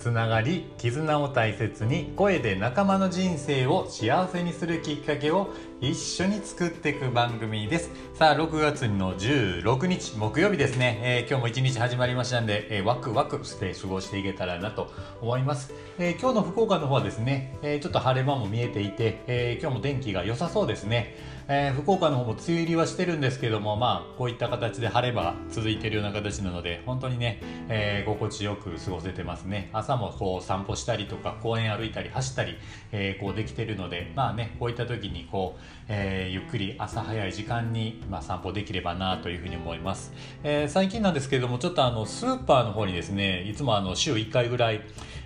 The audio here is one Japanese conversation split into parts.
つながり絆を大切に声で仲間の人生を幸せにするきっかけを一緒に作っていく番組です。さあ6月の16日木曜日ですね、えー、今日も一日始まりましたんで、えー、ワクワクして過ごしていけたらなと思います、えー、今日の福岡の方はですね、えちょっと晴れ間も見えていて、え今日も天気が良さそうですね。えー、福岡の方も梅雨入りはしてるんですけども、まあ、こういった形で晴れ間が続いているような形なので、本当にね、えー、心地よく過ごせてますね。朝もこう散歩したりとか、公園歩いたり、走ったり、えー、こうできてるので、まあね、こういった時にこう、えー、ゆっくり朝早い時間に、まあ、散歩できればなというふうに思います。えー、最近なんですけれども、ちょっとあの、スーパーの方にですね、いつもあの、週1回ぐらい、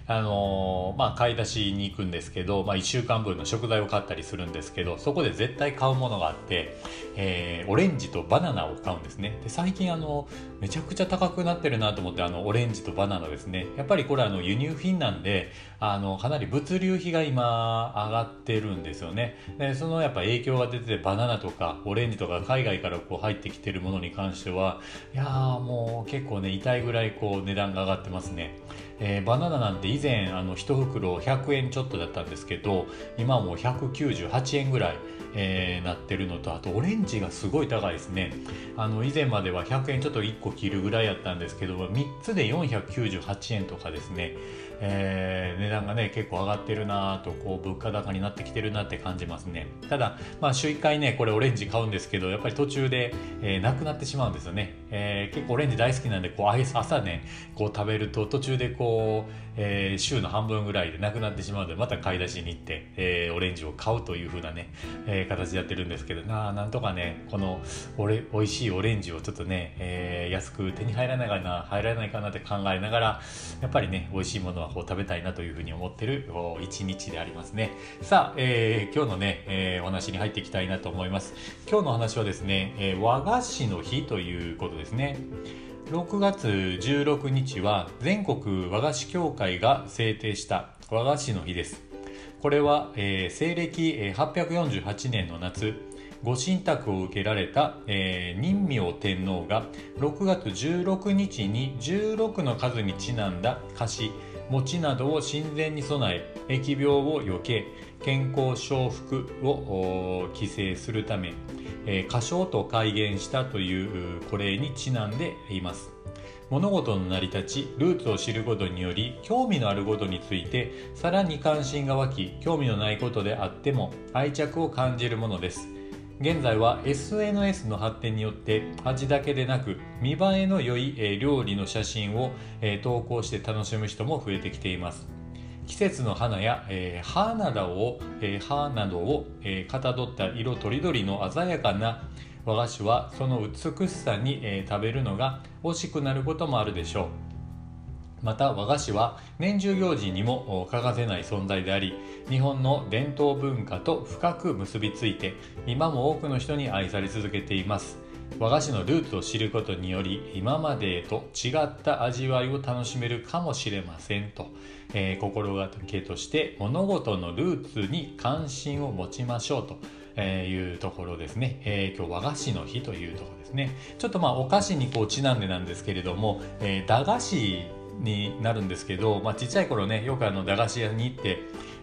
あの、まあ、買い出しに行くんですけど、まあ、1週間分の食材を買ったりするんですけどそこで絶対買うものがあって、えー、オレンジとバナナを買うんですね。で最近あのめちゃくちゃ高くなってるなと思ってあのオレンジとバナナですね。やっぱりこれあの輸入品なんであのかなり物流費が今上がってるんですよね。でそのやっぱ影響が出ててバナナとかオレンジとか海外からこう入ってきてるものに関してはいやもう結構ね痛いぐらいこう値段が上がってますね。えー、バナナなんて以前あの1袋100円ちょっとだったんですけど今もう198円ぐらい、えー、なってるのとあとオレンジがすごい高いですね。あの以前までは100円ちょっと1個切るぐらいやったんですけど3つで498円とかですね。えー、値段がね結構上がってるなとこう物価高になってきてるなって感じますね。ただまあ週1回ねこれオレンジ買うんですけどやっぱり途中で、えー、なくなってしまうんですよね、えー、結構オレンジ大好きなんでこう朝ねこう食べると途中でこう、えー、週の半分ぐらいでなくなってしまうのでまた買い出しに行って、えー、オレンジを買うという風なね、えー、形でやってるんですけどななんとかねこのおれ美味しいオレンジをちょっとね、えー、安く手に入らないかな入らないかなって考えながらやっぱりね美味しいものはこう食べたいなというふうに思ってる一日でありますね。さあ、えー、今日のね、えー、お話に入っていきたいなと思います。今日の話はですね、えー、和菓子の日ということですね。6月16日は全国和菓子協会が制定した和菓子の日です。これは、えー、西暦848年の夏ご神託を受けられた、えー、任明天皇が6月16日に16の数にちなんだ菓子餅などを神前に備え疫病を避け健康承服を規制するため、えー、歌唱と改元したというこれにちなんでいます。物事の成り立ちルーツを知ることにより興味のあることについてさらに関心が湧き興味のないことであっても愛着を感じるものです。現在は SNS の発展によって味だけでなく見栄えの良いえ料理の写真をえ投稿して楽しむ人も増えてきています。季節の花や、えー、葉などを、えー、葉などを、えー、かたどった色とりどりの鮮やかな和菓子はその美しさに、えー、食べるのが惜しくなることもあるでしょう。また和菓子は年中行事にも欠かせない存在であり日本の伝統文化と深く結びついて今も多くの人に愛され続けています。和菓子のルーツを知ることにより今までと違った味わいを楽しめるかもしれませんと、えー、心がけとして物事のルーツに関心を持ちましょうとえいうところですね、えー、今日和菓子の日というところですね。ちょっとまあお菓子にこうちなんでなんですけれども、えー、駄菓子になるんですけど、まあ、ちっちゃい頃ねよくあの駄菓子屋に行って、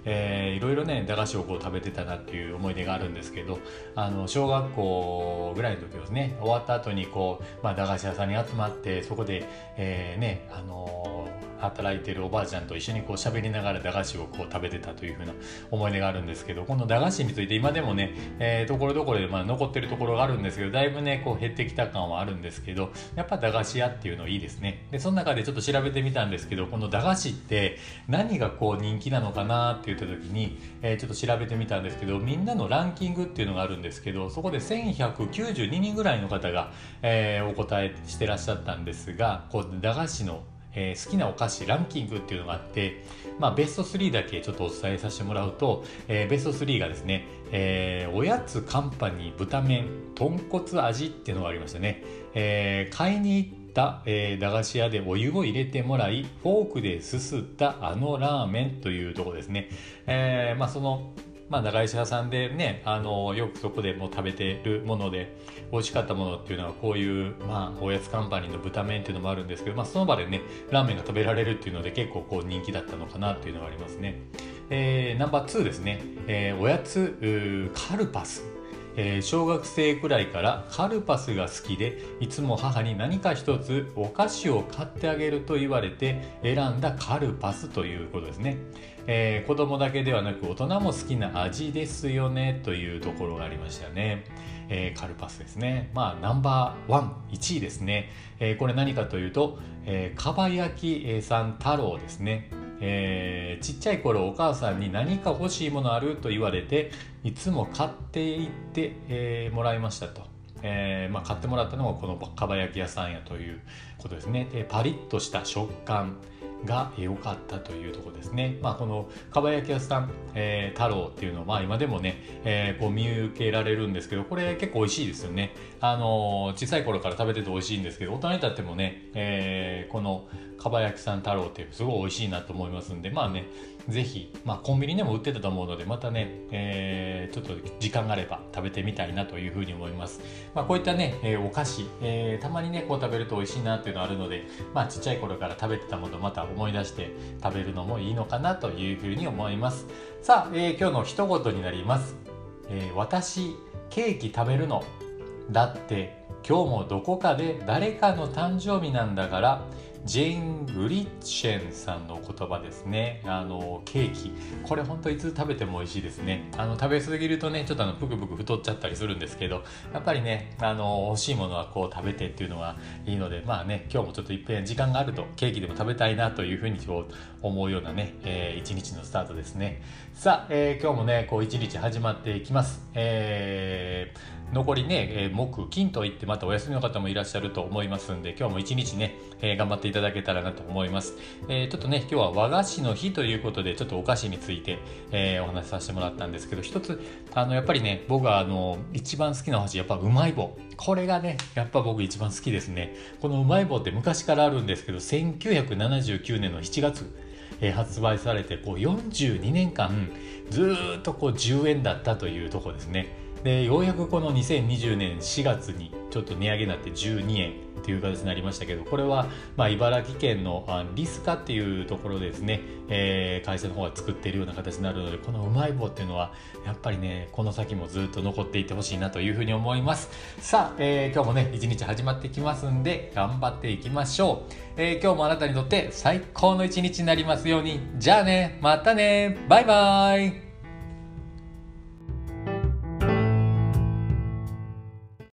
えー、いろいろね駄菓子をこう食べてたなっていう思い出があるんですけどあの小学校ぐらいの時ですね。終わった後にこう、まあ、駄菓子屋さんに集まってそこで、えー、ねあのー働いてるおばあちゃんと一緒にこう喋りながら駄菓子をこう食べてたというふうな思い出があるんですけどこの駄菓子について今でもね、えー、ところどころでまあ残ってるところがあるんですけどだいぶねこう減ってきた感はあるんですけどやっぱ駄菓子屋っていうのいいですね。でその中でちょっと調べてみたんですけどこの駄菓子って何がこう人気なのかなっ言った時に、えー、ちょっと調べてみたんですけどみんなのランキングっていうのがあるんですけどそこで1192人ぐらいの方が、えー、お答えしてらっしゃったんですがこう駄菓子のえー、好きなお菓子ランキングっていうのがあって、まあ、ベスト3だけちょっとお伝えさせてもらうと、えー、ベスト3がですね、えー、おやつカンパニー豚麺豚骨味っていうのがありましたね、え、買いに行った、えー、駄菓子屋でお湯を入れてもらいフォークですすったあのラーメンというとこですね、えーまあ、そのまあ、長石屋さんでねあのよくそこでも食べてるもので美味しかったものっていうのはこういう、まあ、おやつカンパニーの豚麺っていうのもあるんですけど、まあ、その場でねラーメンが食べられるっていうので結構こう人気だったのかなっていうのがありますね。えー、ナンバー2ですね、えー、おやつカルパス。えー、小学生くらいからカルパスが好きでいつも母に何か一つお菓子を買ってあげると言われて選んだカルパスということですね、えー、子供だけではなく大人も好きな味ですよねというところがありましたね、えー、カルパスですね。まあナンバーワン1位ですね、えー、これ何かというと、えー、かば焼きさん太郎ですね。えー、ちっちゃい頃お母さんに何か欲しいものあると言われていつも買っていって、えー、もらいましたと。えーまあ、買ってもらったのがこのかば焼き屋さんやということですね。でパリッとした食感が良かったというとこですね。まあ、この蒲焼屋さん、えー、太郎っていうのは、まあ、今でもね、えー、こう見受けられるんですけど、これ結構美味しいですよね。あのー、小さい頃から食べてて美味しいんですけど、大人にたってもね、えー、この蒲焼さん太郎ってすごい美味しいなと思いますんで、まあね、ぜひ、まあ、コンビニでも売ってたと思うのでまたね、えー、ちょっと時間があれば食べてみたいなというふうに思います、まあ、こういったね、えー、お菓子、えー、たまにねこう食べると美味しいなっていうのがあるので、まあ、ちっちゃい頃から食べてたものをまた思い出して食べるのもいいのかなというふうに思います。さあ、え、今日の一言になります、え、私ケーキ食べるのだって今日もどこかで誰かの誕生日なんだからジェーン・グリッチェンさんの言葉ですね。あの、ケーキ。これ本当いつ食べても美味しいですね。あの、食べ過ぎるとね、ちょっとあの、ぷくぷく太っちゃったりするんですけど、やっぱりね、あの、欲しいものはこう食べてっていうのがいいので、まあね、今日もちょっといっぺん時間があると、ケーキでも食べたいなというふうに思うようなね、えー、一日のスタートですね。さあ、えー、今日もね、こう一日始まっていきます。えー残りね、えー、木金といってまたお休みの方もいらっしゃると思いますんで今日も一日ね、えー、頑張っていただけたらなと思います、えー、ちょっとね今日は和菓子の日ということでちょっとお菓子について、えお話しさせてもらったんですけど一つあのやっぱりね僕はあの一番好きなお箸やっぱうまい棒。これがねやっぱ僕一番好きですね。このうまい棒って昔からあるんですけど1979年の7月え、発売されてこう42年間ずっとこう10円だったというとこですね。でようやくこの2020年4月にちょっと値上げになって12円。いう形になりましたけどこれはまあ茨城県のリスカっていうところですね、えー、会社の方が作っているような形になるのでこのうまい棒っていうのはやっぱりねこの先もずっと残っていってほしいなというふうに思います。さあ、えー、今日もね一日始まってきますんで頑張っていきましょう、えー、今日もあなたにとって最高の一日になりますように。じゃあねまたね。バイバイ。